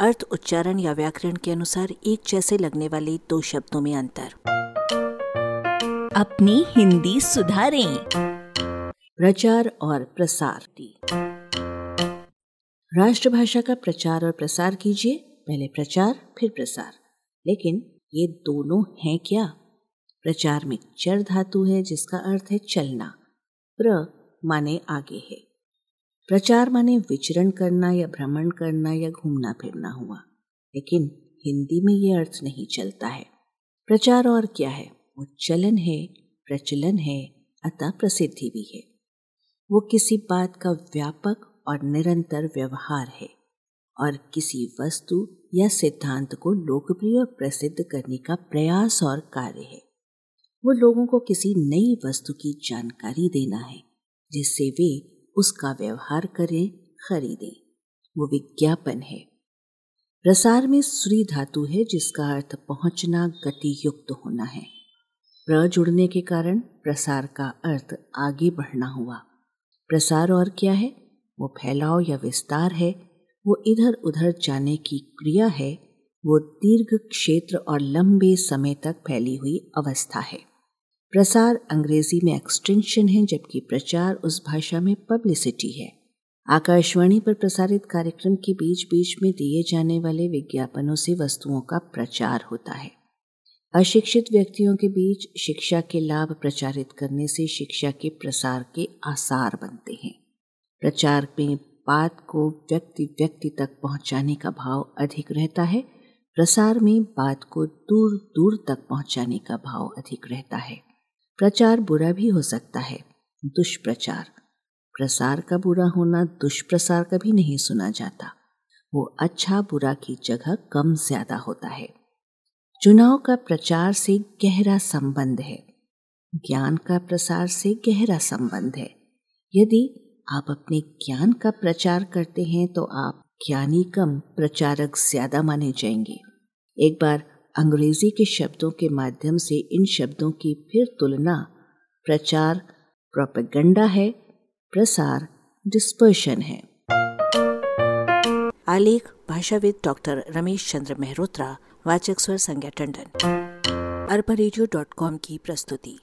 अर्थ, उच्चारण या व्याकरण के अनुसार एक जैसे लगने वाले दो शब्दों में अंतर। अपनी हिंदी सुधारें। प्रचार और प्रसार राष्ट्रभाषा का प्रचार और प्रसार कीजिए। पहले प्रचार, फिर प्रसार। लेकिन ये दोनों हैं क्या? प्रचार में चर धातु है, जिसका अर्थ है चलना। प्र माने आगे है। प्रचार माने विचरण करना या भ्रमण करना या घूमना फिरना हुआ, लेकिन हिंदी में ये अर्थ नहीं चलता है। प्रचार और क्या है? वो चलन है, प्रचलन है, अतः प्रसिद्धि भी है। वो किसी बात का व्यापक और निरंतर व्यवहार है, और किसी वस्तु या सिद्धांत को लोकप्रिय और प्रसिद्ध करने का प्रयास और कार्य है। वो लोगों को किसी नई वस्तु की जानकारी देना है, जिससे वे उसका व्यवहार करें, खरीदें। वो विज्ञापन है। प्रसार में श्री धातु है, जिसका अर्थ पहुँचना गति युक्त होना है। प्र जुड़ने के कारण प्रसार का अर्थ आगे बढ़ना हुआ। प्रसार और क्या है? वो फैलाव या विस्तार है। वो इधर उधर जाने की क्रिया है। वो दीर्घ क्षेत्र और लंबे समय तक फैली हुई अवस्था है। प्रसार अंग्रेज़ी में एक्सटेंशन है, जबकि प्रचार उस भाषा में पब्लिसिटी है। आकाशवाणी पर प्रसारित कार्यक्रम के बीच बीच में दिए जाने वाले विज्ञापनों से वस्तुओं का प्रचार होता है। अशिक्षित व्यक्तियों के बीच शिक्षा के लाभ प्रचारित करने से शिक्षा के प्रसार के आसार बनते हैं। प्रचार में बात को व्यक्ति व्यक्ति तक पहुँचाने का भाव अधिक रहता है। प्रसार में बात को दूर दूर तक पहुँचाने का भाव अधिक रहता है। प्रचार बुरा भी हो सकता है। दुष्प्रचार। प्रसार का बुरा होना दुष्प्रसार का भी नहीं सुना जाता। वो अच्छा बुरा की जगह कम ज़्यादा होता है। चुनाव का प्रचार से गहरा संबंध है। ज्ञान का प्रसार से गहरा संबंध है। यदि आप अपने ज्ञान का प्रचार करते हैं तो आप ज्ञानी कम प्रचारक ज़्यादा माने जाएँगे। एक बार अंग्रेज़ी के शब्दों के माध्यम से इन शब्दों की फिर तुलना प्रचार प्रोपेगंडा है, प्रसार डिस्पर्शन है। आलेख, भाषाविद डॉक्टर रमेश चंद्र मेहरोत्रा, वाचक स्वर संज्ञा टंडन। अरबा की प्रस्तुति।